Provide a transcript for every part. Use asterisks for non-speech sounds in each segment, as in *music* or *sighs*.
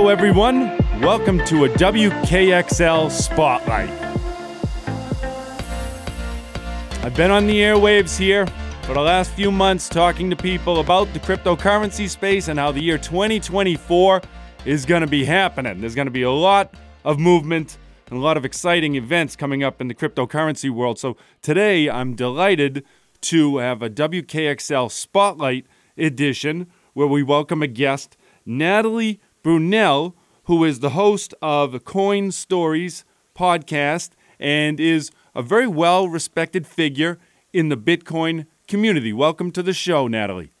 Hello, everyone. Welcome to a WKXL Spotlight. I've been on the airwaves here for the last few months talking to people about the cryptocurrency space and how the year 2024 is going to be happening. There's going to be a lot of movement and a lot of exciting events coming up in the cryptocurrency world. So today I'm delighted to have a WKXL Spotlight edition where we welcome a guest, Natalie Brunell, who is the host of Coin Stories podcast and is a very well respected figure in the Bitcoin community. Welcome to the show, Natalie.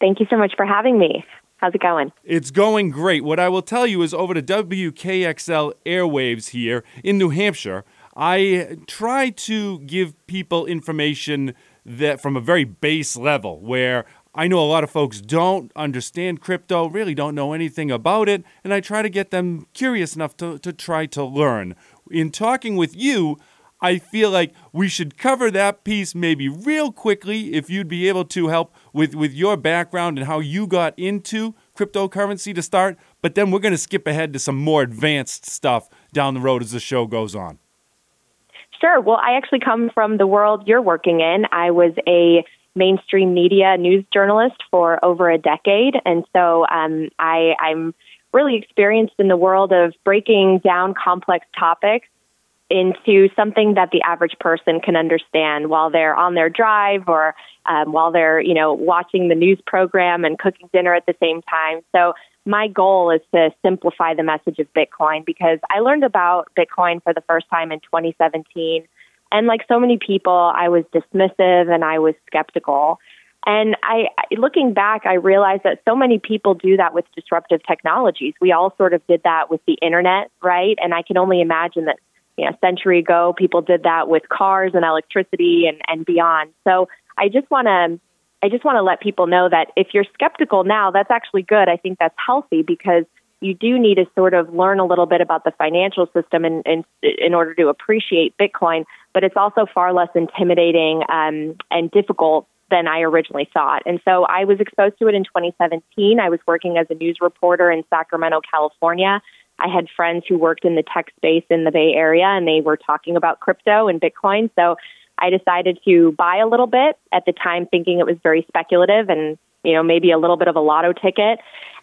Thank you so much for having me. How's it going? It's going great. What I will tell you is over the WKXL airwaves here in New Hampshire, I try to give people information that from a very base level where I know a lot of folks don't understand crypto, really don't know anything about it, and I try to get them curious enough to, to try to learn. In talking with you, I feel like we should cover that piece maybe real quickly if you'd be able to help with, with your background and how you got into cryptocurrency to start. But then we're going to skip ahead to some more advanced stuff down the road as the show goes on. Sure. Well, I actually come from the world you're working in. I was a mainstream media news journalist for over a decade. And so um, I, I'm really experienced in the world of breaking down complex topics into something that the average person can understand while they're on their drive or um, while they're you know watching the news program and cooking dinner at the same time so my goal is to simplify the message of bitcoin because i learned about bitcoin for the first time in 2017 and like so many people i was dismissive and i was skeptical and I, looking back, I realized that so many people do that with disruptive technologies. We all sort of did that with the internet, right? And I can only imagine that you know, a century ago, people did that with cars and electricity and, and beyond. So I just want to I just want to let people know that if you're skeptical now, that's actually good. I think that's healthy because you do need to sort of learn a little bit about the financial system in, in, in order to appreciate Bitcoin, but it's also far less intimidating um, and difficult than I originally thought. And so I was exposed to it in 2017. I was working as a news reporter in Sacramento, California. I had friends who worked in the tech space in the Bay Area and they were talking about crypto and Bitcoin. So I decided to buy a little bit at the time, thinking it was very speculative and, you know, maybe a little bit of a lotto ticket.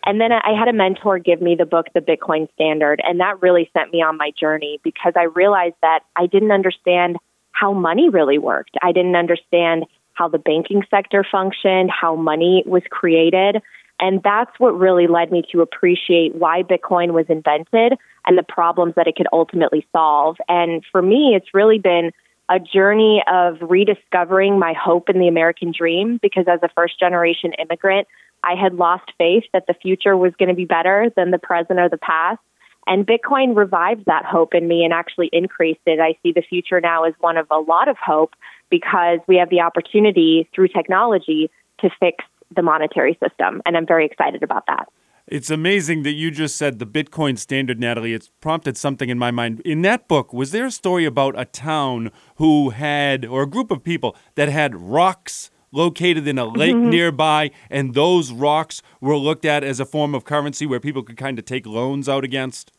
And then I had a mentor give me the book, The Bitcoin Standard. And that really sent me on my journey because I realized that I didn't understand how money really worked. I didn't understand how the banking sector functioned, how money was created. And that's what really led me to appreciate why Bitcoin was invented and the problems that it could ultimately solve. And for me, it's really been a journey of rediscovering my hope in the American dream because as a first generation immigrant, I had lost faith that the future was going to be better than the present or the past. And Bitcoin revived that hope in me and actually increased it. I see the future now as one of a lot of hope because we have the opportunity through technology to fix the monetary system. And I'm very excited about that. It's amazing that you just said the Bitcoin standard, Natalie. It's prompted something in my mind. In that book, was there a story about a town who had, or a group of people that had rocks located in a lake mm-hmm. nearby, and those rocks were looked at as a form of currency where people could kind of take loans out against?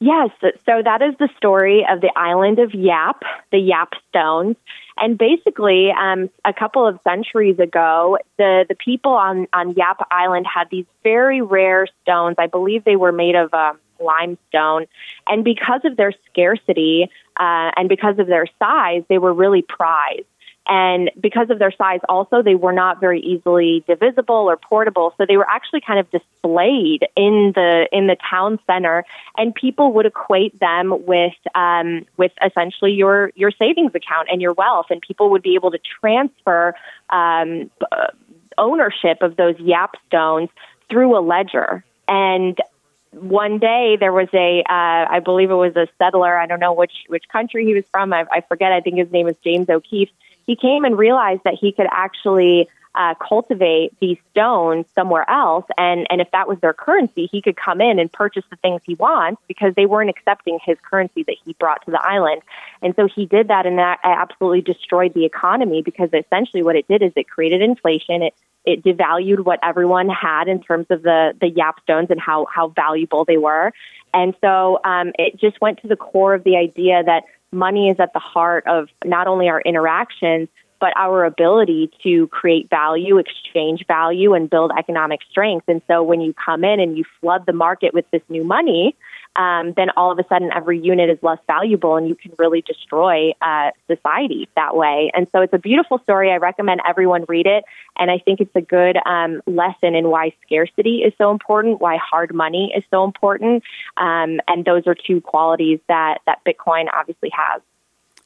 Yes. So that is the story of the island of Yap, the Yap Stones. And basically, um, a couple of centuries ago, the, the people on, on Yap Island had these very rare stones. I believe they were made of um, limestone. And because of their scarcity uh, and because of their size, they were really prized. And because of their size, also, they were not very easily divisible or portable. So they were actually kind of displayed in the in the town center, and people would equate them with um, with essentially your your savings account and your wealth, and people would be able to transfer um, ownership of those Yap stones through a ledger. And one day there was a, uh, I believe it was a settler. I don't know which which country he was from. I, I forget. I think his name is James O'Keefe he came and realized that he could actually uh, cultivate these stones somewhere else, and and if that was their currency, he could come in and purchase the things he wants because they weren't accepting his currency that he brought to the island, and so he did that, and that absolutely destroyed the economy because essentially what it did is it created inflation, it it devalued what everyone had in terms of the the yap stones and how how valuable they were. And so um, it just went to the core of the idea that money is at the heart of not only our interactions, but our ability to create value, exchange value, and build economic strength. And so when you come in and you flood the market with this new money, um, then all of a sudden every unit is less valuable and you can really destroy uh, society that way. And so it's a beautiful story. I recommend everyone read it. And I think it's a good um, lesson in why scarcity is so important, why hard money is so important. Um, and those are two qualities that, that Bitcoin obviously has.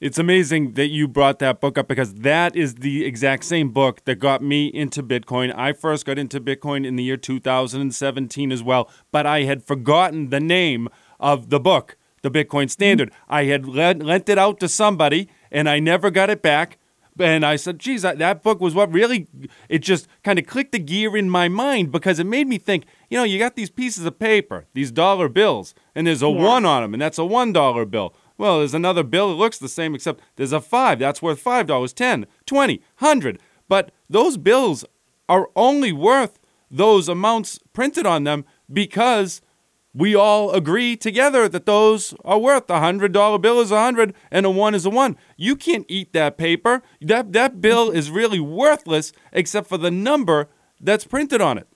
It's amazing that you brought that book up because that is the exact same book that got me into Bitcoin. I first got into Bitcoin in the year 2017 as well, but I had forgotten the name of the book, The Bitcoin Standard. Mm-hmm. I had lent, lent it out to somebody and I never got it back. And I said, geez, that book was what really, it just kind of clicked the gear in my mind because it made me think, you know, you got these pieces of paper, these dollar bills, and there's a yeah. one on them, and that's a $1 bill. Well, there's another bill that looks the same, except there's a five. That's worth five dollars, ten, twenty, hundred. But those bills are only worth those amounts printed on them because we all agree together that those are worth a hundred dollar bill is a hundred and a one is a one. You can't eat that paper. That that bill is really worthless except for the number that's printed on it.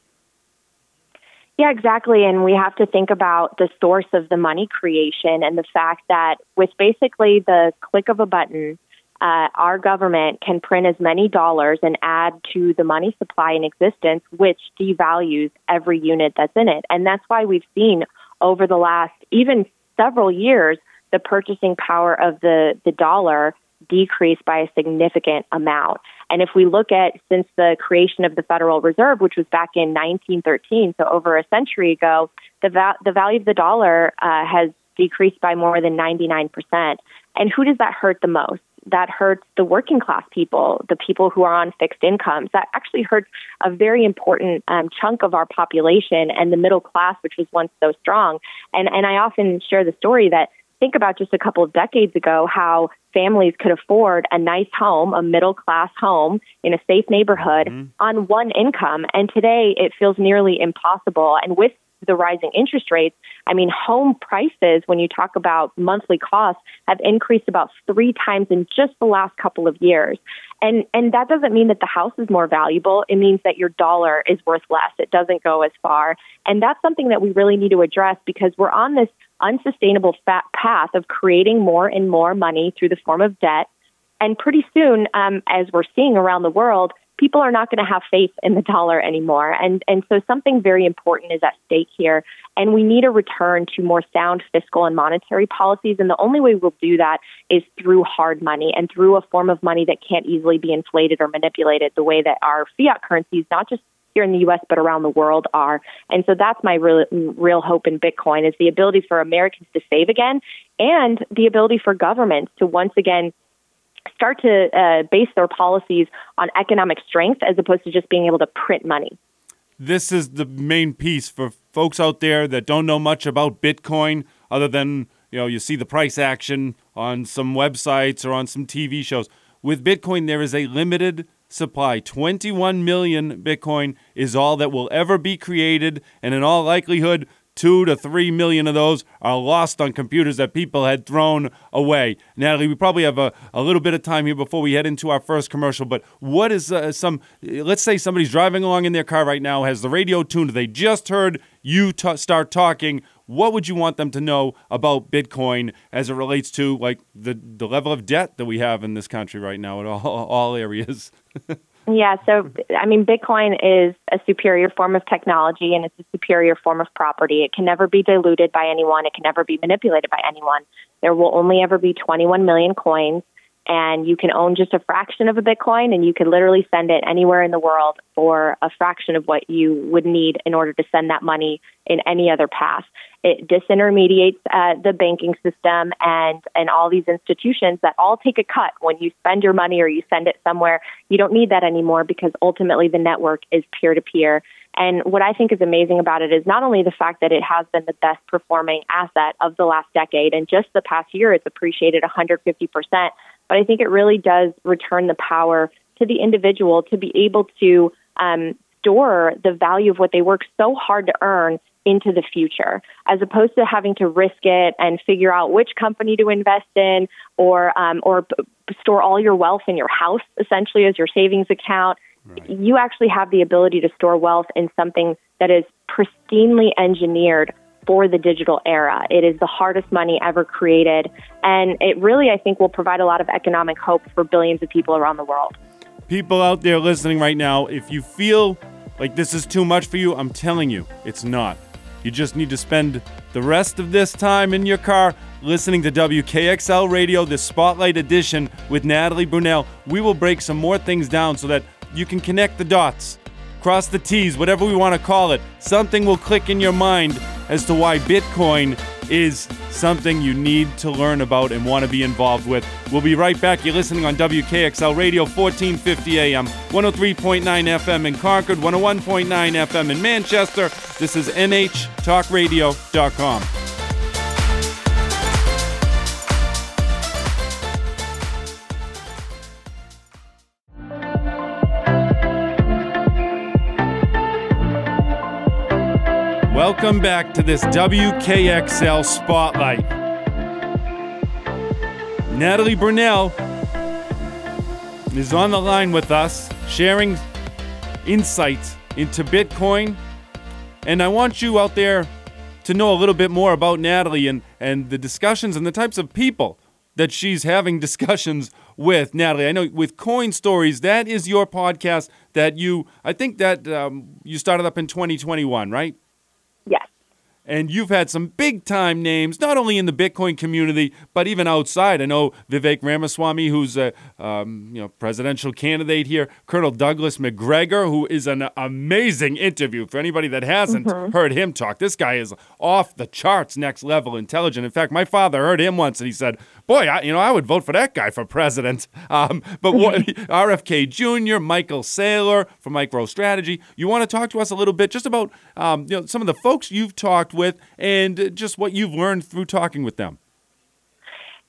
Yeah, exactly. And we have to think about the source of the money creation and the fact that with basically the click of a button, uh, our government can print as many dollars and add to the money supply in existence, which devalues every unit that's in it. And that's why we've seen over the last even several years the purchasing power of the, the dollar decrease by a significant amount. And if we look at since the creation of the Federal Reserve, which was back in 1913, so over a century ago, the, va- the value of the dollar uh, has decreased by more than 99%. And who does that hurt the most? That hurts the working class people, the people who are on fixed incomes. That actually hurts a very important um, chunk of our population and the middle class, which was once so strong. And, and I often share the story that think about just a couple of decades ago how families could afford a nice home, a middle class home in a safe neighborhood mm-hmm. on one income. And today it feels nearly impossible. And with the rising interest rates, I mean, home prices, when you talk about monthly costs, have increased about three times in just the last couple of years. And, and that doesn't mean that the house is more valuable. It means that your dollar is worth less. It doesn't go as far. And that's something that we really need to address because we're on this unsustainable path of creating more and more money through the form of debt. And pretty soon, um, as we're seeing around the world, people are not going to have faith in the dollar anymore. And, and so something very important is at stake here. And we need a return to more sound fiscal and monetary policies. And the only way we'll do that is through hard money and through a form of money that can't easily be inflated or manipulated the way that our fiat currencies, not just here in the U.S. but around the world are. And so that's my real, real hope in Bitcoin is the ability for Americans to save again and the ability for governments to once again start to uh, base their policies on economic strength as opposed to just being able to print money. This is the main piece for folks out there that don't know much about Bitcoin other than, you know, you see the price action on some websites or on some TV shows. With Bitcoin, there is a limited supply. 21 million Bitcoin is all that will ever be created, and in all likelihood, two to three million of those are lost on computers that people had thrown away. Natalie, we probably have a, a little bit of time here before we head into our first commercial, but what is uh, some, let's say somebody's driving along in their car right now, has the radio tuned, they just heard you t- start talking what would you want them to know about Bitcoin as it relates to like the the level of debt that we have in this country right now at all *laughs* all areas? yeah, so I mean, Bitcoin is a superior form of technology and it's a superior form of property. It can never be diluted by anyone. It can never be manipulated by anyone. There will only ever be 21 million coins and you can own just a fraction of a Bitcoin and you can literally send it anywhere in the world for a fraction of what you would need in order to send that money in any other path. It disintermediates uh, the banking system and, and all these institutions that all take a cut when you spend your money or you send it somewhere. You don't need that anymore because ultimately the network is peer to peer. And what I think is amazing about it is not only the fact that it has been the best performing asset of the last decade, and just the past year it's appreciated 150%, but I think it really does return the power to the individual to be able to um, store the value of what they work so hard to earn into the future, as opposed to having to risk it and figure out which company to invest in, or um, or store all your wealth in your house essentially as your savings account. Right. You actually have the ability to store wealth in something that is pristinely engineered for the digital era. It is the hardest money ever created, and it really, I think, will provide a lot of economic hope for billions of people around the world. People out there listening right now, if you feel like this is too much for you, I'm telling you, it's not. You just need to spend the rest of this time in your car listening to WKXL Radio, the Spotlight Edition with Natalie Brunell. We will break some more things down so that you can connect the dots, cross the T's, whatever we want to call it. Something will click in your mind as to why Bitcoin is something you need to learn about and want to be involved with. We'll be right back. You're listening on WKXL Radio, 1450 AM, 103.9 FM in Concord, 101.9 FM in Manchester. This is NHTalkRadio.com. Welcome back to this WKXL Spotlight. Natalie Brunell is on the line with us, sharing insights into Bitcoin. And I want you out there to know a little bit more about Natalie and, and the discussions and the types of people that she's having *laughs* discussions with. Natalie, I know with Coin Stories, that is your podcast that you, I think that um, you started up in 2021, right? And you've had some big time names, not only in the Bitcoin community, but even outside. I know Vivek Ramaswamy, who's a um, you know presidential candidate here, Colonel Douglas Macgregor, who is an amazing interview for anybody that hasn't mm-hmm. heard him talk. This guy is off the charts, next level intelligent. In fact, my father heard him once and he said, boy, I, you know, I would vote for that guy for president. Um, but what, *laughs* RFK Jr., Michael Saylor from MicroStrategy, you want to talk to us a little bit just about um, you know some of the folks you've talked with and just what you've learned through talking with them.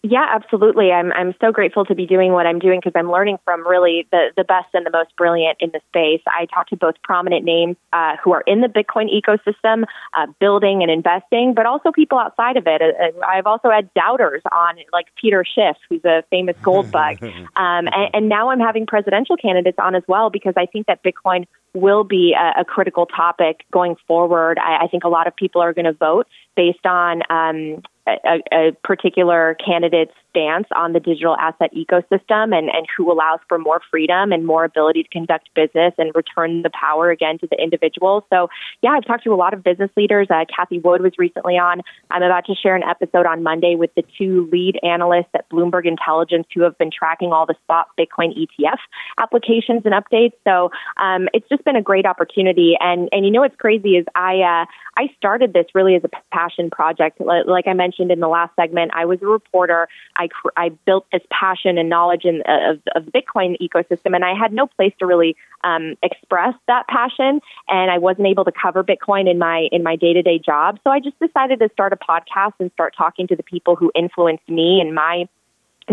Yeah, absolutely. I'm I'm so grateful to be doing what I'm doing because I'm learning from really the the best and the most brilliant in the space. I talk to both prominent names uh, who are in the Bitcoin ecosystem, uh, building and investing, but also people outside of it. Uh, I've also had doubters on, like Peter Schiff, who's a famous gold bug, *laughs* um, and, and now I'm having presidential candidates on as well because I think that Bitcoin will be a, a critical topic going forward. I, I think a lot of people are going to vote based on um, a, a, particular candidate's stance on the digital asset ecosystem and, and who allows for more freedom and more ability to conduct business and return the power again to the individual. So, yeah, I've talked to a lot of business leaders. Uh, Cathie Wood was recently on. I'm about to share an episode on Monday with the two lead analysts at Bloomberg Intelligence who have been tracking all the spot Bitcoin ETF applications and updates. So, um, it's just been a great opportunity. And, and you know what's crazy is I, uh, I started this really as a passion project. Like I mentioned in the last segment, I was a reporter. I, I built this passion and knowledge in, of, of the Bitcoin ecosystem, and I had no place to really um, express that passion. And I wasn't able to cover Bitcoin in my in my day to day job, so I just decided to start a podcast and start talking to the people who influenced me and my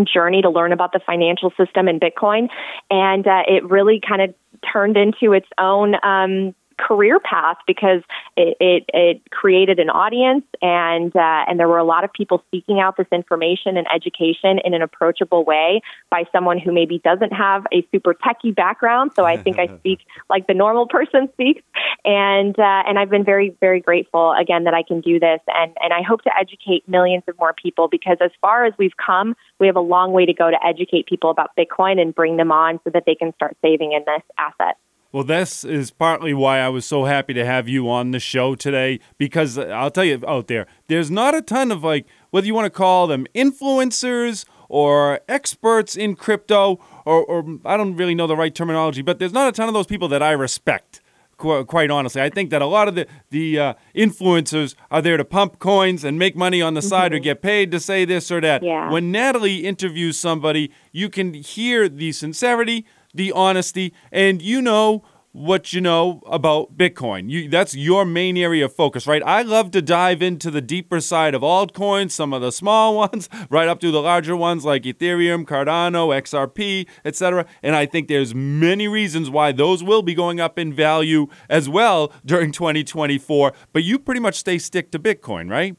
journey to learn about the financial system and Bitcoin. And uh, it really kind of turned into its own um, career path because it, it, it created an audience and uh, and there were a lot of people seeking out this information and education in an approachable way by someone who maybe doesn't have a super techie background. So I think I *laughs* speak like the normal person speaks, and uh, and I've been very very grateful again that I can do this, and and I hope to educate millions of more people because as far as we've come, we have a long way to go to educate people about Bitcoin and bring them on so that they can start saving in this asset. Well, this is partly why I was so happy to have you on the show today because I'll tell you out there, there's not a ton of like, whether you want to call them influencers or experts in crypto, or, or I don't really know the right terminology, but there's not a ton of those people that I respect. Quite honestly, I think that a lot of the the uh, influencers are there to pump coins and make money on the mm-hmm. side or get paid to say this or that. Yeah. When Natalie interviews somebody, you can hear the sincerity, the honesty, and you know what you know about Bitcoin. You, that's your main area of focus, right? I love to dive into the deeper side of altcoins, some of the small *laughs* ones, right up to the larger ones like Ethereum, Cardano, XRP, etc. And I think there's many reasons why those will be going up in value as well during 2024. But you pretty much stay stick to Bitcoin, right?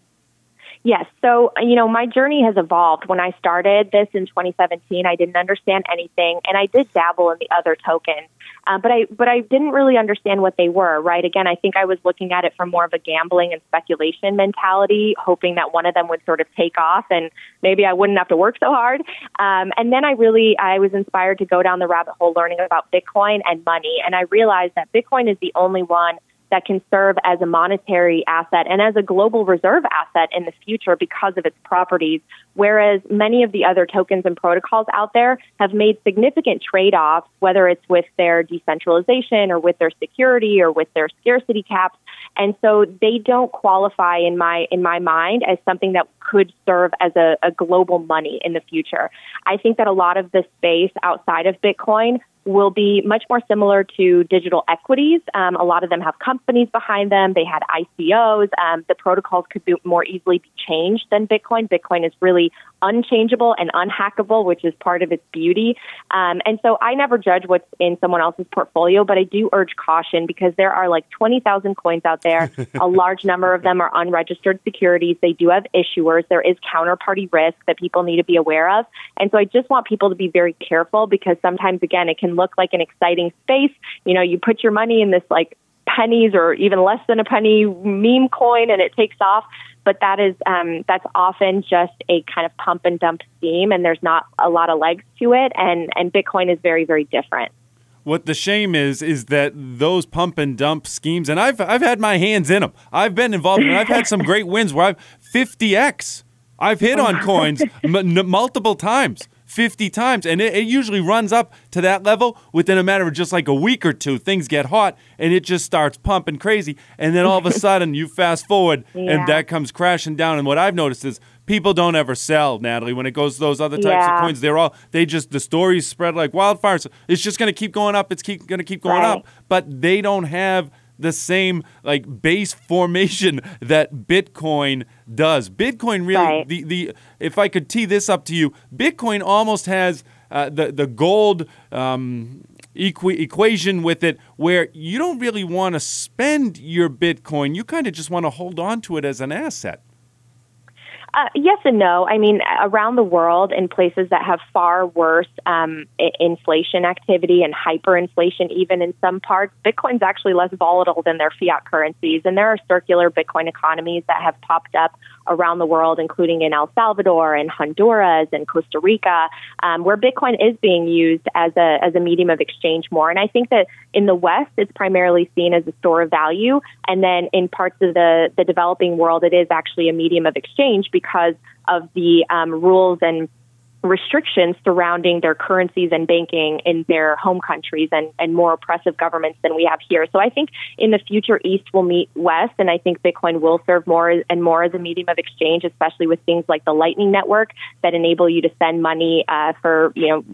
Yes. So, you know, my journey has evolved. When I started this in 2017, I didn't understand anything, and I did dabble in the other tokens, uh, but I but I didn't really understand what they were. Right? Again, I think I was looking at it from more of a gambling and speculation mentality, hoping that one of them would sort of take off, and maybe I wouldn't have to work so hard. Um, and then I really I was inspired to go down the rabbit hole, learning about Bitcoin and money, and I realized that Bitcoin is the only one that can serve as a monetary asset and as a global reserve asset in the future because of its properties. Whereas many of the other tokens and protocols out there have made significant trade offs, whether it's with their decentralization or with their security or with their scarcity caps. And so they don't qualify in my in my mind as something that could serve as a, a global money in the future. I think that a lot of the space outside of Bitcoin will be much more similar to digital equities. Um, a lot of them have companies behind them. They had ICOs. Um, the protocols could be more easily be changed than Bitcoin. Bitcoin is really unchangeable and unhackable, which is part of its beauty. Um, and so I never judge what's in someone else's portfolio, but I do urge caution because there are like 20,000 coins out there. *laughs* a large number of them are unregistered securities. They do have issuers. There is counterparty risk that people need to be aware of. And so I just want people to be very careful because sometimes, again, it can look like an exciting space. You know, you put your money in this like pennies or even less than a penny meme coin and it takes off but that is um, that's often just a kind of pump and dump scheme, and there's not a lot of legs to it. And and Bitcoin is very very different. What the shame is is that those pump and dump schemes, and I've I've had my hands in them. I've been involved, and I've had some great wins where I've 50x. I've hit on *laughs* coins m- multiple times. 50 times. And it, it, usually runs up to that level within a matter of just like a week or two. Things get hot and it just starts pumping crazy. And then all of a *laughs* sudden you fast forward yeah. and that comes crashing down. And what I've noticed is people don't ever sell, Natalie, when it goes to those other types yeah. of coins. They're all, they just, the stories spread like wildfire. So it's just going to keep going up. It's keep going to keep going right. up. But they don't have the same like base formation *laughs* that Bitcoin does. Bitcoin really right. the the if I could tee this up to you, Bitcoin almost has uh, the the gold. Um, equi- equation with it where you don't really want to spend your Bitcoin. You kind of just want to hold on to it as an asset. Uh, yes and no. I mean, around the world, in places that have far worse um, inflation activity and hyperinflation, even in some parts, Bitcoin's actually less volatile than their fiat currencies. And there are circular Bitcoin economies that have popped up around the world, including in El Salvador and Honduras and Costa Rica, um, where Bitcoin is being used as a as a medium of exchange more. And I think that in the West, it's primarily seen as a store of value, and then in parts of the the developing world, it is actually a medium of exchange because of the um, rules and restrictions surrounding their currencies and banking in their home countries and, and more oppressive governments than we have here. So I think in the future, East will meet West, and I think Bitcoin will serve more and more as a medium of exchange, especially with things like the Lightning Network that enable you to send money uh, for, you know,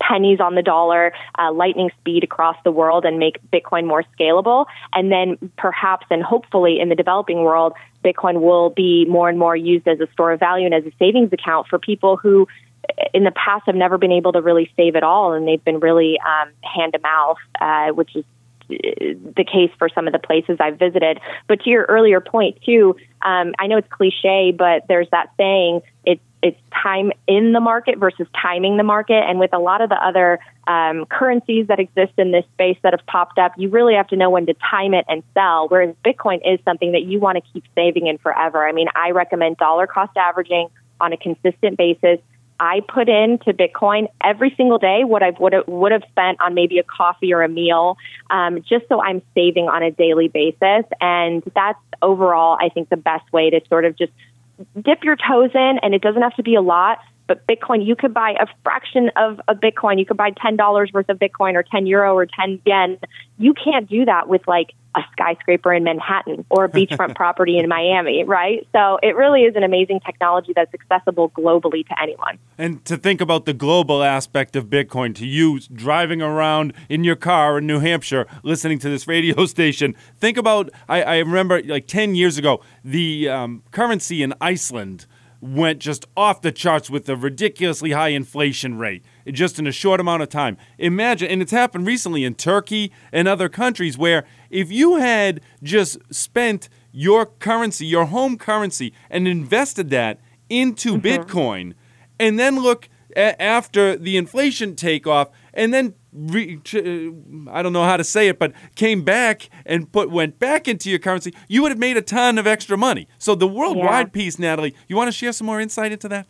pennies on the dollar, uh, lightning speed across the world and make Bitcoin more scalable. And then perhaps and hopefully in the developing world, Bitcoin will be more and more used as a store of value and as a savings account for people who in the past have never been able to really save at all, and they've been really um, hand to mouth, uh, which is uh, the case for some of the places I've visited. But to your earlier point too, um, I know it's cliche, but there's that saying it's it's time in the market versus timing the market. And with a lot of the other um, currencies that exist in this space that have popped up, you really have to know when to time it and sell. Whereas Bitcoin is something that you want to keep saving in forever. I mean, I recommend dollar cost averaging on a consistent basis I put into Bitcoin every single day what I would have, would have spent on maybe a coffee or a meal, um, just so I'm saving on a daily basis. And that's overall, I think, the best way to sort of just dip your toes in. And it doesn't have to be a lot, but Bitcoin, you could buy a fraction of a Bitcoin. You could buy $10 worth of Bitcoin or 10 euro or 10 yen. You can't do that with like a skyscraper in Manhattan or a beachfront *laughs* property in Miami, right? So it really is an amazing technology that's accessible globally to anyone. And to think about the global aspect of Bitcoin, to you driving around in your car in New Hampshire listening to this radio *laughs* station, think about, I, I remember like 10 years ago, the um, currency in Iceland went just off the charts with a ridiculously high inflation rate just in a short amount of time. Imagine, and it's happened recently in Turkey and other countries where if you had just spent your currency, your home currency, and invested that into mm-hmm. Bitcoin, and then look after the inflation takeoff, and then re- I don't know how to say it, but came back and put went back into your currency, you would have made a ton of extra money. So the worldwide yeah. piece, Natalie, you want to share some more insight into that?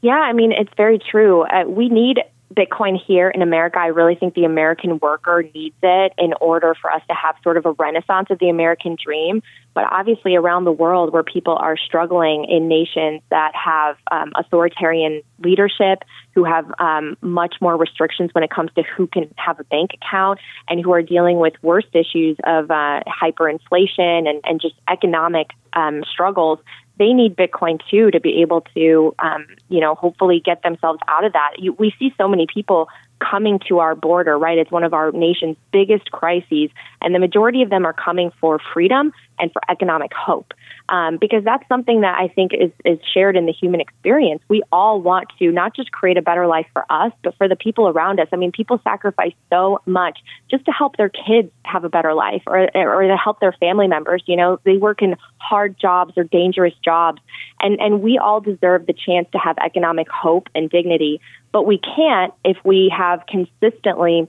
Yeah, I mean, it's very true. Uh, we need Bitcoin here in America. I really think the American worker needs it in order for us to have sort of a renaissance of the American dream. But obviously, around the world where people are struggling in nations that have um, authoritarian leadership, who have um, much more restrictions when it comes to who can have a bank account, and who are dealing with worst issues of uh, hyperinflation and, and just economic um, struggles, they need Bitcoin too to be able to, um, you know, hopefully get themselves out of that. You, we see so many people coming to our border, right? It's one of our nation's biggest crises, and the majority of them are coming for freedom and for economic hope. Um, because that's something that I think is, is shared in the human experience. We all want to not just create a better life for us, but for the people around us. I mean, people sacrifice so much just to help their kids have a better life or, or to help their family members. You know, they work in hard jobs or dangerous jobs. And, and we all deserve the chance to have economic hope and dignity. But we can't if we have consistently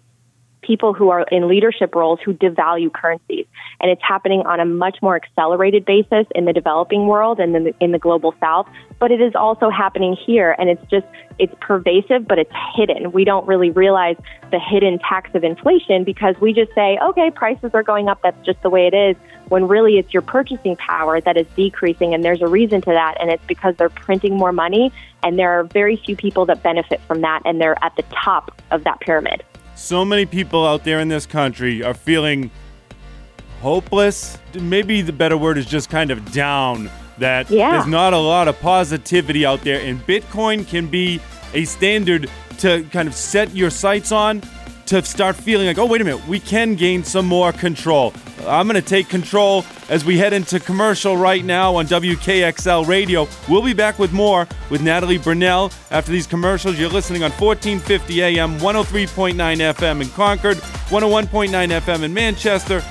people who are in leadership roles who devalue currencies. And it's happening on a much more accelerated basis in the developing world and in the, in the global south. But it is also happening here. And it's just, it's pervasive, but it's hidden. We don't really realize the hidden tax of inflation because we just say, okay, prices are going up. That's just the way it is. When really it's your purchasing power that is decreasing. And there's a reason to that. And it's because they're printing more money. And there are very few people that benefit from that. And they're at the top of that pyramid so many people out there in this country are feeling hopeless. Maybe the better word is just kind of down. That yeah. there's not a lot of positivity out there, and Bitcoin can be a standard to kind of set your sights on to start feeling like, oh, wait a minute, we can gain some more control. I'm going to take control as we head into commercial right now on WKXL Radio. We'll be back with more with Natalie Brunell after these commercials. You're listening on 1450 AM, 103.9 FM in Concord, 101.9 FM in Manchester,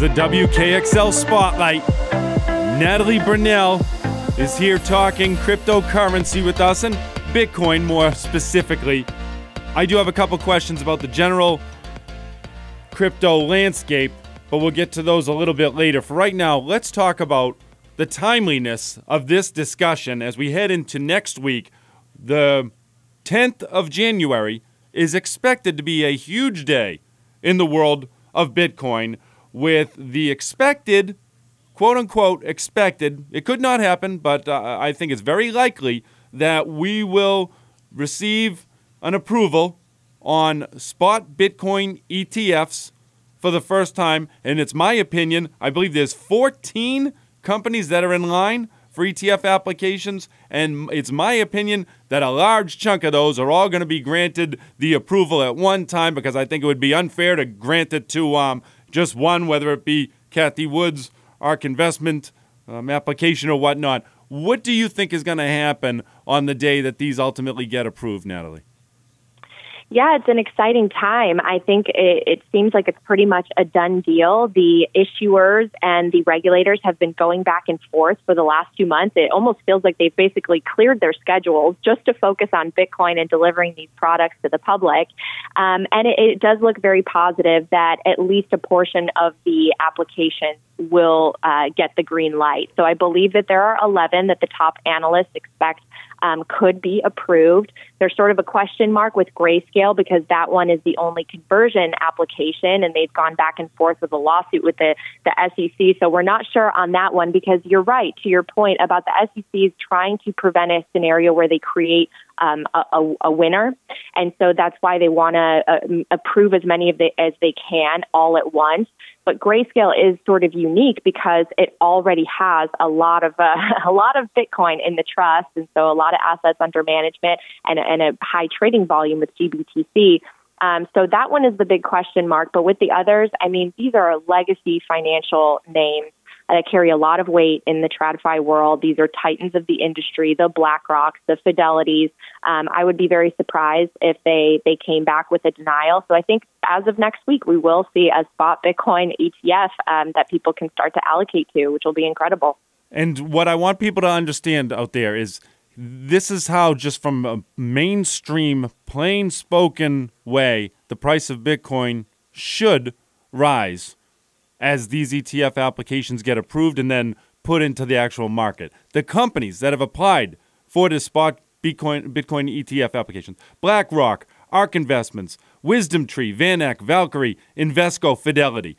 NHTalkRadio.com. WKXL Spotlight. Natalie Brunell is here talking cryptocurrency with us and Bitcoin more specifically. I do have a couple questions about the general crypto landscape, but we'll get to those a little bit later. For right now, let's talk about the timeliness of this discussion as we head into next week. The 10th of January is expected to be a huge day in the world of Bitcoin with the expected, quote unquote, expected, it could not happen, but uh, I think it's very likely that we will receive an approval on spot Bitcoin ETFs for the first time. And it's my opinion, I believe there's 14 companies that are in line for ETF applications. And it's my opinion that a large chunk of those are all going to be granted the approval at one time because I think it would be unfair to grant it to um, just one, whether it be Cathie Wood's ARK investment um, application or whatnot. What do you think is going to happen on the day that these ultimately get approved, Natalie? Yeah, it's an exciting time. I think it, it, seems like it's pretty much a done deal. The issuers and the regulators have been going back and forth for the last two months. It almost feels like they've basically cleared their schedules just to focus on Bitcoin and delivering these products to the public. Um, and it, it does look very positive that at least a portion of the applications will uh, get the green light. So I believe that there are 11 that the top analysts expect um, could be approved. There's sort of a question mark with Grayscale because that one is the only conversion application, and they've gone back and forth with a lawsuit with the, the SEC. So we're not sure on that one because you're right to your point about the SEC is trying to prevent a scenario where they create um, a, a, winner, and so that's why they want to uh, approve as many of the as they can all at once. But Grayscale is sort of unique because it already has a lot of uh, *laughs* a lot of Bitcoin in the trust, and so a lot of assets under management and, and a high trading volume with GBTC. Um, so that one is the big question mark. But with the others, I mean, these are legacy financial names that carry a lot of weight in the TradFi world. These are titans of the industry, the BlackRocks, the Fidelities. Um, I would be very surprised if they, they came back with a denial. So I think as of next week, we will see a spot Bitcoin ETF um, that people can start to allocate to, which will be incredible. And what I want people to understand out there is this is how, just from a mainstream, plain spoken way, the price of Bitcoin should rise as these ETF applications get approved and then put into the actual market. The companies that have applied for the spot Bitcoin, Bitcoin ETF applications BlackRock, ARK Investments, WisdomTree, VanEck, Valkyrie, Invesco, Fidelity.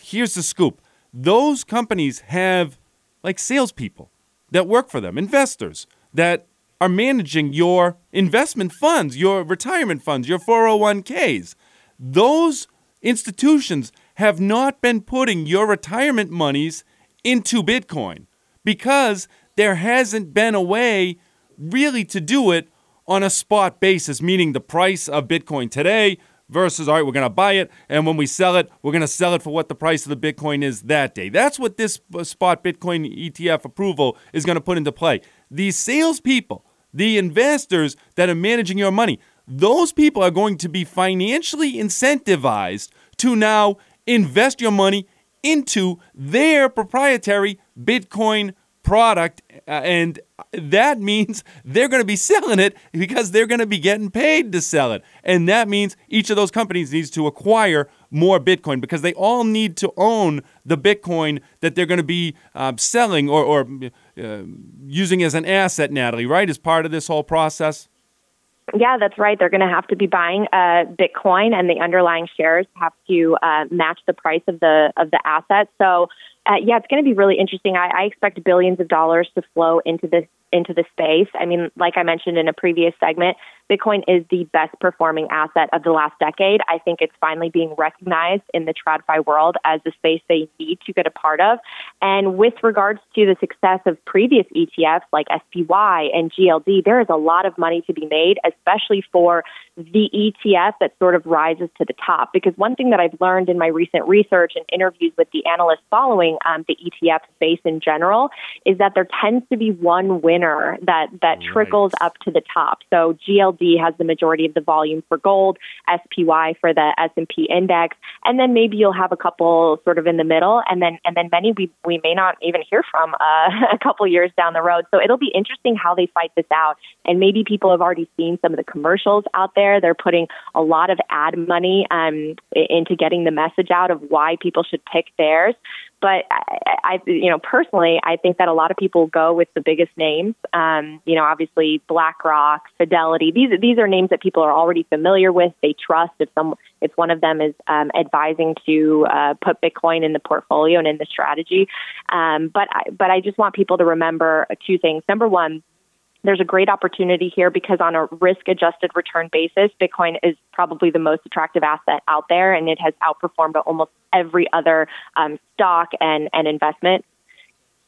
Here's the scoop those companies have like salespeople that work for them, investors that are managing your investment funds, your retirement funds, your 401ks. Those institutions have not been putting your retirement monies into Bitcoin because there hasn't been a way really to do it on a spot basis, meaning the price of Bitcoin today versus, all right, we're going to buy it, and when we sell it, we're going to sell it for what the price of the Bitcoin is that day. That's what this spot Bitcoin ETF approval is going to put into play. These salespeople, the investors that are managing your money, those people are going to be financially incentivized to now invest your money into their proprietary Bitcoin product. Uh, and that means they're going to be selling it because they're going to be getting paid to sell it. And that means each of those companies needs to acquire more Bitcoin because they all need to own the Bitcoin that they're going to be uh, selling or, or uh, using as an asset, Natalie, right? As part of this whole process? Yeah, that's right. They're going to have to be buying uh, Bitcoin, and the underlying shares have to uh, match the price of the of the asset. So, uh, yeah, it's going to be really interesting. I, I expect billions of dollars to flow into this into the space. I mean, like I mentioned in a previous segment, Bitcoin is the best performing asset of the last decade. I think it's finally being recognized in the TradFi world as the space they need to get a part of. And with regards to the success of previous ETFs like SPY and GLD, there is a lot of money to be made, especially for the ETF that sort of rises to the top. Because one thing that I've learned in my recent research and interviews with the analysts following um, the ETF space in general is that there tends to be one winner that, that right. trickles up to the top. So GLD has the majority of the volume for gold, SPY for the S&P index, and then maybe you'll have a couple sort of in the middle, and then and then many we we may not even hear from uh, *laughs* a couple years down the road. So it'll be interesting how they fight this out, and maybe people have already seen some of the commercials out there. They're putting a lot of ad money um, into getting the message out of why people should pick theirs. But I, I, you know, personally, I think that a lot of people go with the biggest names. Um, you know, obviously BlackRock, Fidelity. These these are names that people are already familiar with. They trust if some if one of them is um, advising to uh, put Bitcoin in the portfolio and in the strategy. Um, but I, but I just want people to remember two things. Number one, there's a great opportunity here because on a risk adjusted return basis, Bitcoin is probably the most attractive asset out there and it has outperformed almost every other um, stock and, and investment.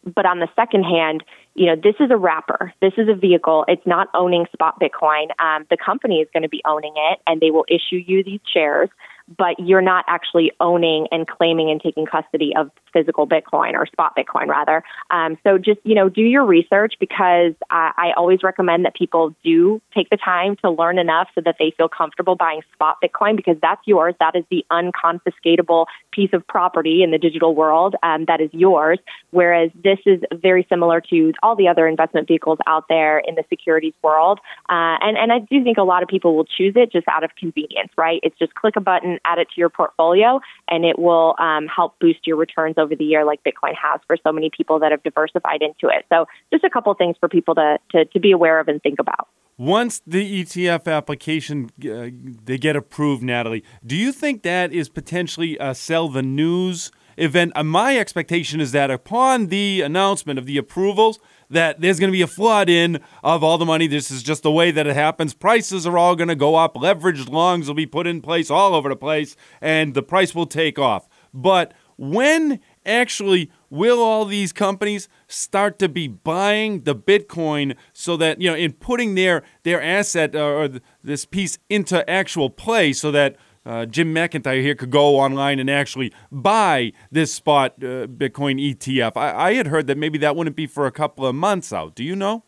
But on the second hand, you know, this is a wrapper. This is a vehicle. It's not owning spot Bitcoin. Um, the company is going to be owning it and they will issue you these shares but you're not actually owning and claiming and taking custody of physical Bitcoin or spot Bitcoin rather. Um, so just, you know, do your research because I, I always recommend that people do take the time to learn enough so that they feel comfortable buying spot Bitcoin because that's yours. That is the unconfiscatable piece of property in the digital world um, that is yours. Whereas this is very similar to all the other investment vehicles out there in the securities world. Uh, and, and I do think a lot of people will choose it just out of convenience, right? It's just click a button add it to your portfolio, and it will um, help boost your returns over the year, like Bitcoin has for so many people that have diversified into it. So, just a couple things for people to, to, to be aware of and think about. Once the ETF application uh, they get approved, Natalie, do you think that is potentially a sell the news event? Uh, my expectation is that upon the announcement of the approvals, that there's going to be a flood in of all the money. This is just the way that it happens. Prices are all going to go up. Leveraged longs will be put in place all over the place, and the price will take off. But when actually will all these companies start to be buying the bitcoin so that you know in putting their their asset uh, or this piece into actual play so that uh, Jim McIntyre here could go online and actually buy this spot uh, Bitcoin ETF. I, I, had heard that maybe that wouldn't be for a couple of months out. Do you know?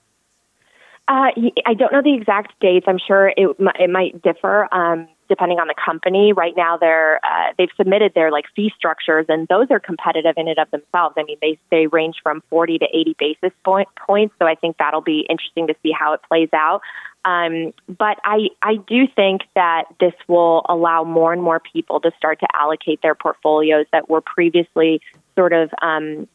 Uh, I don't know the exact dates. I'm sure it it might differ um, depending on the company. Right now, they're uh, they've submitted their like fee structures, and those are competitive in and of themselves. I mean, they they range from 40 to 80 basis point points. So I think that'll be interesting to see how it plays out. Um, but I, I do think that this will allow more and more people to start to allocate their portfolios that were previously sort of um,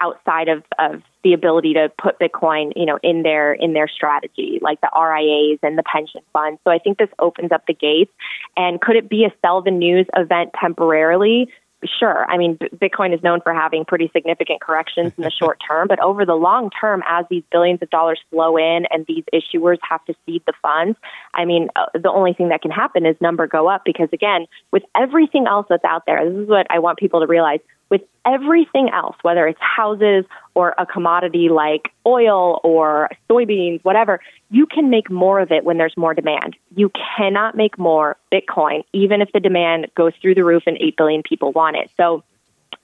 outside of, of the ability to put Bitcoin, you know, in their in their strategy, like the RIAs and the pension funds. So I think this opens up the gates. And could it be a sell the news event temporarily? Sure. I mean, Bitcoin is known for having pretty significant corrections in the short *laughs* term, but over the long term, as these billions of dollars flow in and these issuers have to seed the funds, I mean, uh, the only thing that can happen is number go up because, again, with everything else that's out there, this is what I want people to realize with everything else, whether it's houses or a commodity like oil or soybeans, whatever, you can make more of it when there's more demand. You cannot make more Bitcoin, even if the demand goes through the roof and 8 billion people want it. So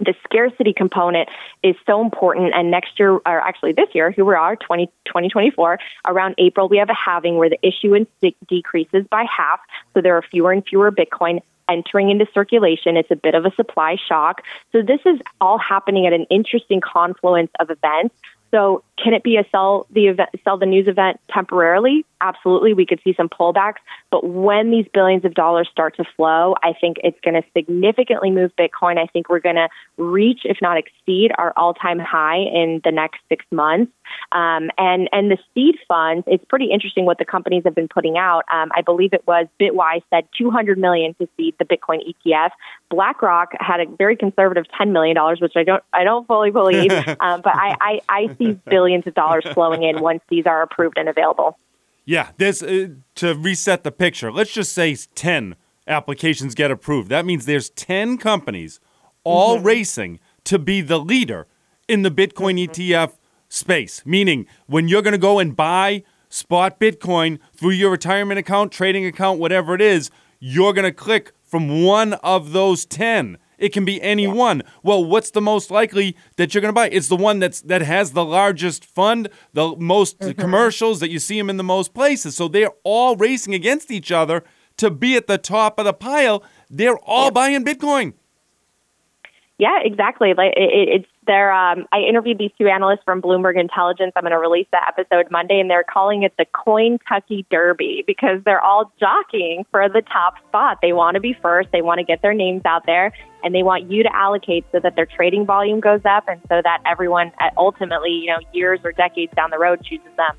the scarcity component is so important. And next year, or actually this year, here we are, 20, 2024, around April, we have a halving where the issuance de- decreases by half. So there are fewer and fewer Bitcoin entering into circulation. It's a bit of a supply shock. So this is all happening at an interesting confluence of events. So can it be a sell the event, sell the news event temporarily? Absolutely, we could see some pullbacks. But when these billions of dollars start to flow, I think it's going to significantly move Bitcoin. I think we're going to reach, if not exceed, our all-time high in the next six months. Um, and and the seed funds, it's pretty interesting what the companies have been putting out. Um, I believe it was Bitwise said 200 million to seed the Bitcoin ETF. BlackRock had a very conservative 10 million dollars, which I don't I don't fully believe, *laughs* um, but I, I I see billions of dollars flowing in once these are approved and available. Yeah, there's uh, to reset the picture. Let's just say 10 applications get approved. That means there's 10 companies all mm-hmm. racing to be the leader in the Bitcoin mm-hmm. ETF space. Meaning, when you're going to go and buy spot Bitcoin through your retirement account, trading account, whatever it is, you're going to click from one of those 10. It can be any yeah. one. Well, what's the most likely that you're going to buy? It's the one that's that has the largest fund, the most mm-hmm. commercials that you see them in the most places. So they're all racing against each other to be at the top of the pile. They're all yeah. buying Bitcoin. Yeah, exactly. Like it, it's there. Um, I interviewed these two analysts from Bloomberg Intelligence. I'm going to release that episode Monday, and they're calling it the Coin Cointucky Derby because they're all jockeying for the top spot. They want to be first. They want to get their names out there, and they want you to allocate so that their trading volume goes up, and so that everyone uh, ultimately, you know, years or decades down the road, chooses them.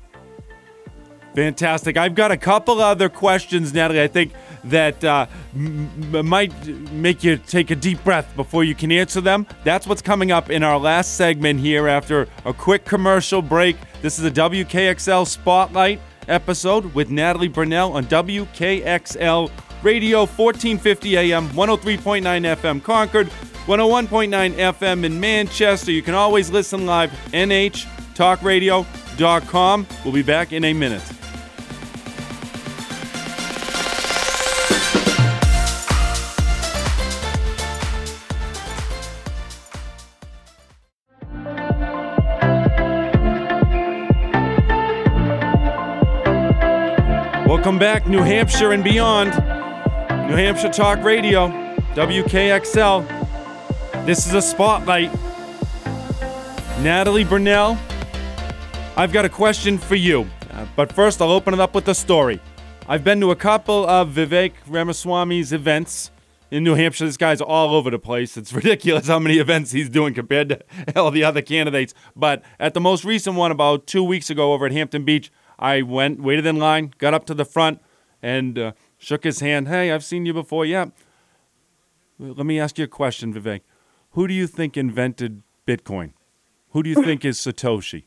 Fantastic. I've got a couple other questions, Natalie. I think that uh, m- might make you take a deep breath before you can answer them. That's what's coming up in our last segment here after a quick commercial break. This is a WKXL Spotlight episode with Natalie Brunell on WKXL Radio 1450 AM, 103.9 FM Concord, 101.9 FM in Manchester. You can always listen live, nhtalkradio.com. We'll be back in a minute. Welcome back, New Hampshire and beyond. New Hampshire Talk Radio, WKXL. This is a spotlight. Natalie Brunell, I've got a question for you. Uh, but first, I'll open it up with a story. I've been to a couple of Vivek Ramaswamy's events in New Hampshire, this guy's all over the place. It's *laughs* ridiculous how many events he's doing compared to *laughs* all the other candidates. But at the most recent one, about two weeks ago over at Hampton Beach, I went, waited in line, got up to the front, and uh, shook his hand. Hey, I've seen you before. Yeah. Let me ask you a question, Vivek. Who do you think invented Bitcoin? Who do you think is Satoshi?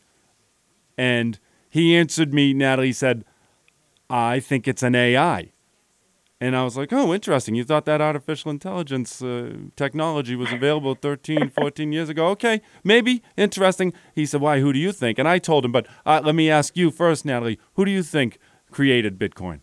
And he answered me, Natalie, said, I think it's an AI. And I was like, oh, interesting. You thought that artificial intelligence uh, technology was available 13, *laughs* 14 years ago? Okay, maybe. Interesting. He said, why? Who do you think? And I told him, but uh, let me ask you first, Natalie. Who do you think created Bitcoin?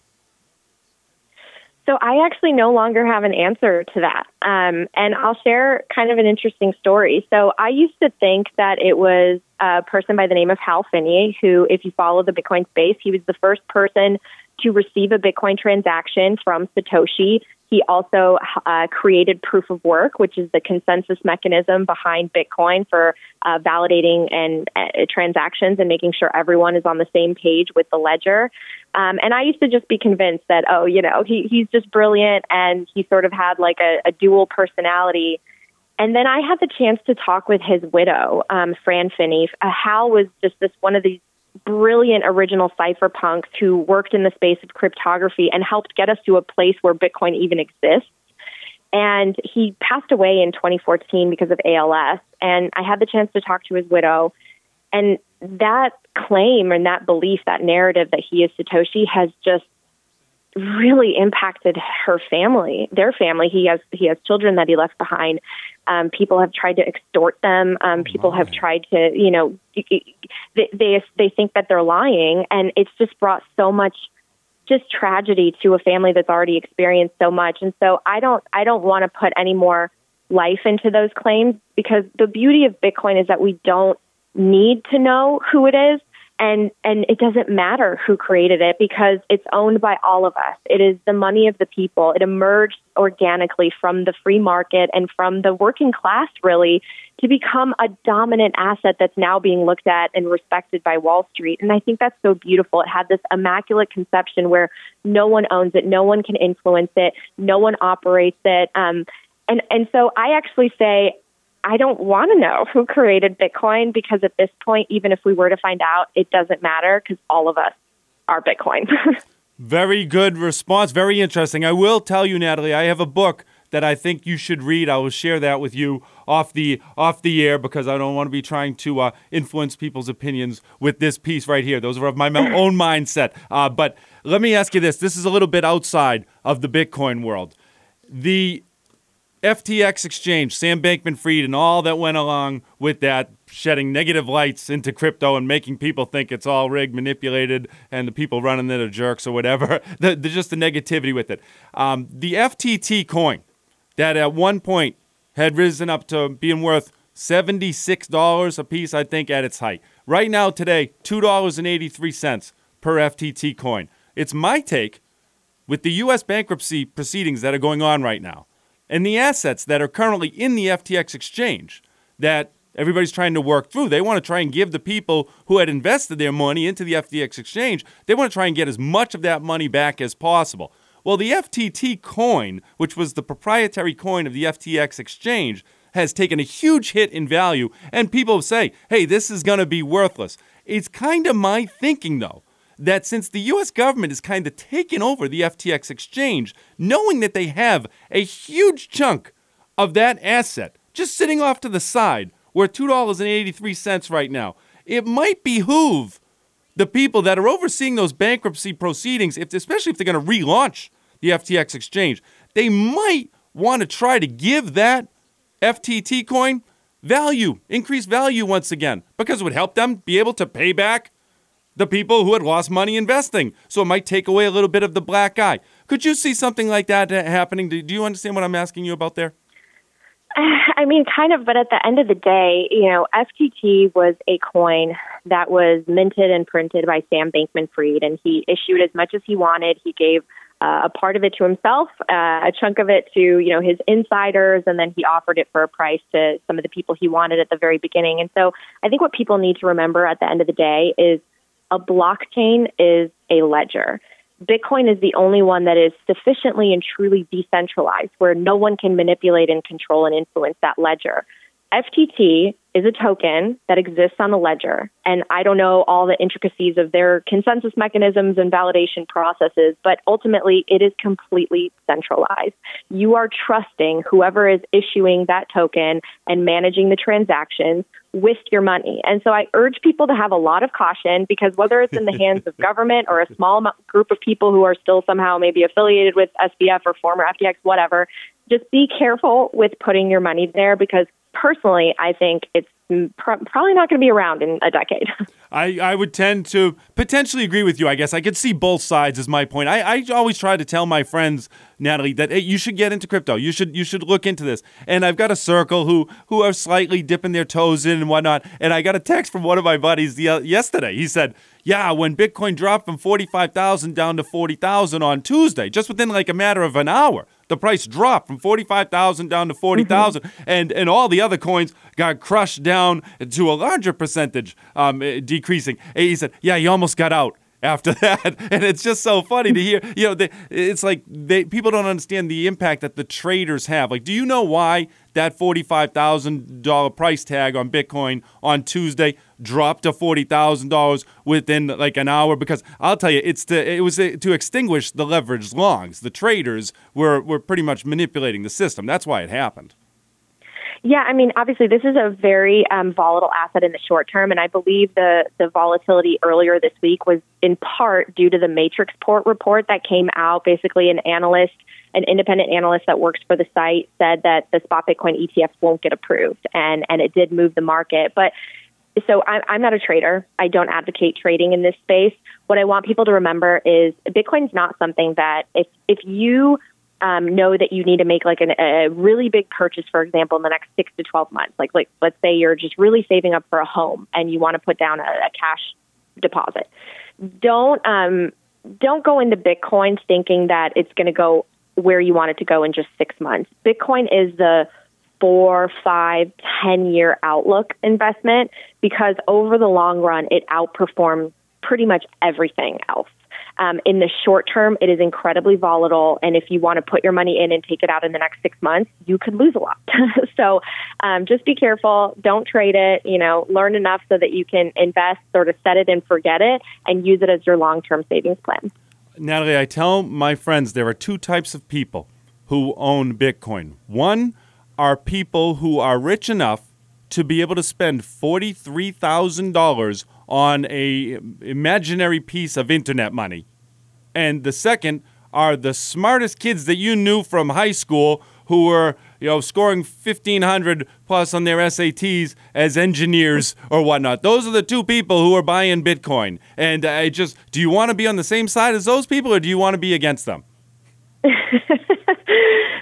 So I actually no longer have an answer to that. Um, and I'll share kind of an interesting story. So I used to think that it was a person by the name of Hal Finney, who, if you follow the Bitcoin space, he was the first person to receive a Bitcoin transaction from Satoshi. He also uh, created proof of work, which is the consensus mechanism behind Bitcoin for uh, validating and uh, transactions and making sure everyone is on the same page with the ledger. Um, and I used to just be convinced that, oh, you know, he, he's just brilliant and he sort of had like a, a dual personality. And then I had the chance to talk with his widow, um, Fran Finney. Uh, Hal was just this one of these brilliant original cypherpunks who worked in the space of cryptography and helped get us to a place where Bitcoin even exists. And he passed away in 2014 because of ALS. And I had the chance to talk to his widow. And that claim and that belief, that narrative that he is Satoshi has just really impacted her family, their family. He has he has children that he left behind. Um, people have tried to extort them. Um, people have tried to, you know, they, they they think that they're lying, and it's just brought so much just tragedy to a family that's already experienced so much. And so I don't I don't want to put any more life into those claims because the beauty of Bitcoin is that we don't need to know who it is and and it doesn't matter who created it because it's owned by all of us. It is the money of the people. It emerged organically from the free market and from the working class really to become a dominant asset that's now being looked at and respected by wall street. And i think that's so beautiful. It had this immaculate conception where no one owns it no one can influence it no one operates it. Um, and and so i actually say I don't want to know who created Bitcoin because at this point, even if we were to find out, it doesn't matter because all of us are Bitcoin. *laughs* Very good response. Very interesting. I will tell you, Natalie, I have a book that I think you should read. I will share that with you off the off the air because I don't want to be trying to uh, influence people's opinions with this piece right here. Those are of my *laughs* own mindset. Uh, but let me ask you this: This is a little bit outside of the Bitcoin world. The FTX exchange, Sam Bankman Fried, and all that went along with that, shedding negative lights into crypto and making people think it's all rigged, manipulated, and the people running it are jerks or whatever. *laughs* the, the, just the negativity with it. Um, the FTT coin, that at one point had risen up to being worth $76 a piece, I think, at its height. Right now, today, $2.83 per FTT coin. It's my take with the U.S. bankruptcy proceedings that are going on right now and the assets that are currently in the FTX exchange that everybody's trying to work through. They want to try and give the people who had invested their money into the FTX exchange, they want to try and get as much of that money back as possible. Well, the FTT coin, which was the proprietary coin of the FTX exchange, has taken a huge hit in value, and people say, hey, this is going to be worthless. It's kind of my thinking, though, that since the US government has kind of taken over the FTX exchange, knowing that they have a huge chunk of that asset just sitting off to the side, we're $2.83 right now, it might behoove the people that are overseeing those bankruptcy proceedings, if, especially if they're going to relaunch the FTX exchange, they might want to try to give that FTT coin value, increase value once again, because it would help them be able to pay back the people who had lost money investing. So it might take away a little bit of the black eye. Could you see something like that happening? Do you understand what I'm asking you about there? *sighs* I mean, kind of, but at the end of the day, you know, FTT was a coin that was minted and printed by Sam Bankman Fried, and he issued as much as he wanted. He gave uh, a part of it to himself, uh, a chunk of it to, you know, his insiders, and then he offered it for a price to some of the people he wanted at the very beginning. And so I think what people need to remember at the end of the day is a blockchain is a ledger. Bitcoin is the only one that is sufficiently and truly decentralized where no one can manipulate and control and influence that ledger. FTT is a token that exists on the ledger. And I don't know all the intricacies of their consensus mechanisms and validation processes, but ultimately it is completely centralized. You are trusting whoever is issuing that token and managing the transactions with your money. And so I urge people to have a lot of caution because whether it's in the hands of government or a small group of people who are still somehow maybe affiliated with SBF or former FTX, whatever, just be careful with putting your money there because personally, I think it's probably not going to be around in a decade. *laughs* I, I would tend to potentially agree with you, I guess. I could see both sides, is my point. I, I always try to tell my friends, Natalie, that hey, you should get into crypto. You should you should look into this. And I've got a circle who who are slightly dipping their toes in and whatnot. And I got a text from one of my buddies the, uh, yesterday. He said, yeah, when Bitcoin dropped from 45,000 down to 40,000 on Tuesday, just within like a matter of an hour, the price dropped from 45,000 down to 40,000 mm-hmm. and and all the other coins got crushed down to a larger percentage um, eh, decreasing. He said, "Yeah, he almost got out." after *laughs* that. And it's just so funny to hear. You know, they, it's like they people don't understand the impact that the traders have. Like, do you know why that forty-five thousand dollar price tag on Bitcoin on Tuesday dropped to forty thousand dollars within like an hour? Because I'll tell you, it's to it was to extinguish the leveraged longs. The traders were were pretty much manipulating the system. That's why it happened. Yeah, I mean, obviously, this is a very um, volatile asset in the short term, and I believe the the volatility earlier this week was in part due to the Matrixport report that came out. Basically, an analyst, an independent analyst that works for the site, said that the spot Bitcoin ETFs won't get approved, and and it did move the market, but. So I'm, I'm not a trader. I don't advocate trading in this space. What I want people to remember is Bitcoin's not something that if if you um, know that you need to make like an, a really big purchase, for example, in the next six to 12 months. Like, like let's say you're just really saving up for a home and you want to put down a, a cash deposit. Don't, um, don't go into Bitcoin thinking that it's going to go where you want it to go in just six months. Bitcoin is the four, five, ten year outlook investment because over the long run, it outperforms pretty much everything else. Um, in the short term, it is incredibly volatile. And if you want to put your money in and take it out in the next six months, you could lose a lot. *laughs* so um, just be careful. Don't trade it. You know, learn enough so that you can invest, sort of set it and forget it, and use it as your long term savings plan. Natalie, I tell my friends there are two types of people who own Bitcoin. One are people who are rich enough to be able to spend $43,000 on a imaginary piece of internet money. And the second are the smartest kids that you knew from high school who were, you know, scoring 1500 plus on their SATs as engineers or whatnot. Those are the two people who are buying Bitcoin. And I just, do you want to be on the same side as those people or do you want to be against them? *laughs*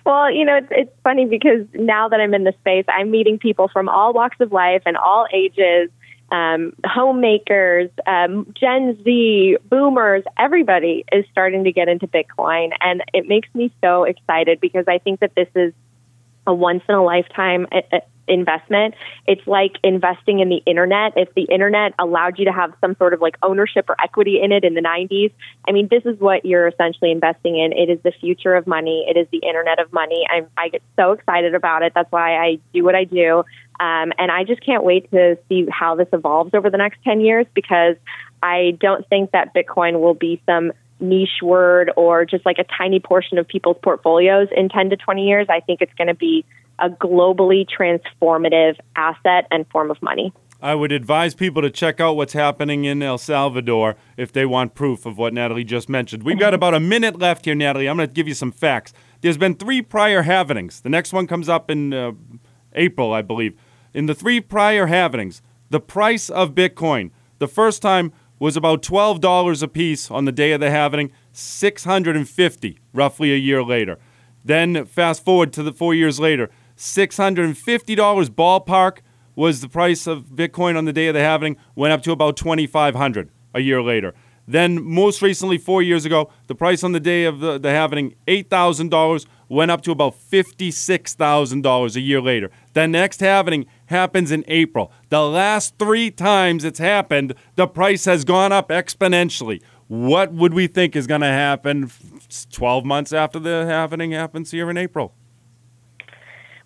well, you know, it's, it's funny because now that I'm in the space, I'm meeting people from all walks of life and all ages um, homemakers, um, Gen Z, boomers, everybody is starting to get into Bitcoin. And it makes me so excited because I think that this is a once in a lifetime uh, uh, investment. It's like investing in the internet. If the internet allowed you to have some sort of like ownership or equity in it in the 90s, I mean, this is what you're essentially investing in. It is the future of money. It is the internet of money. I'm, I get so excited about it. That's why I do what I do. Um, and I just can't wait to see how this evolves over the next 10 years because I don't think that Bitcoin will be some niche word or just like a tiny portion of people's portfolios in 10 to 20 years. I think it's going to be a globally transformative asset and form of money. I would advise people to check out what's happening in El Salvador if they want proof of what Natalie just mentioned. We've got about a minute left here, Natalie. I'm going to give you some facts. There's been three prior halvenings. The next one comes up in uh, April, I believe. In the three prior halvenings, the price of Bitcoin, the first time was about $12 a piece on the day of the halvening, 650 roughly a year later. Then fast forward to the 4 years later, $650 ballpark was the price of Bitcoin on the day of the halvening, went up to about 2500 a year later. Then, most recently, four years ago, the price on the day of the, the halvening, $8,000, went up to about $56,000 a year later. The next halvening happens in April. The last three times it's happened, the price has gone up exponentially. what would we think is going to happen 12 months after the happening happens here in April?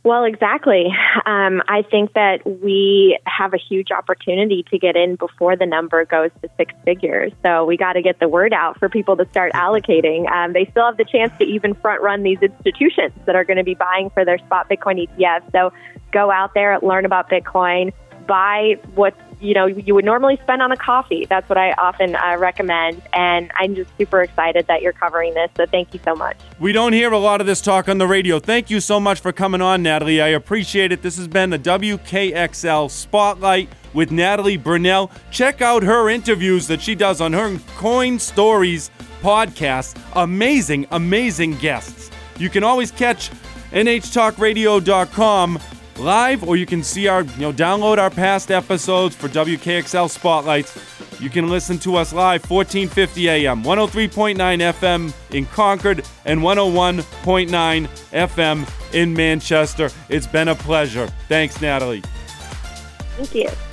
Well, exactly. Um, I think that we have a huge opportunity to get in before the number goes to six figures. So we got to get the word out for people to start allocating. Um, they still have the chance to even front run these institutions that are going to be buying for their spot Bitcoin ETF. So go out there, learn about Bitcoin, buy what you know you would normally spend on a coffee. That's what I often uh, recommend, and I'm just super excited that you're covering this. So thank you so much. We don't hear a lot of this talk on the radio. Thank you so much for coming on, Natalie. I appreciate it. This has been the WKXL Spotlight with Natalie Brunell. Check out her interviews that she does on her Coin Stories podcast. Amazing, amazing guests. You can always catch nhtalkradio.com live, or you can see our, you know, download our past episodes for WKXL Spotlights. You can listen to us live 1450 AM, 103.9 FM in Concord, and 101.9 FM in Manchester. It's been a pleasure. Thanks, Natalie. Thank you.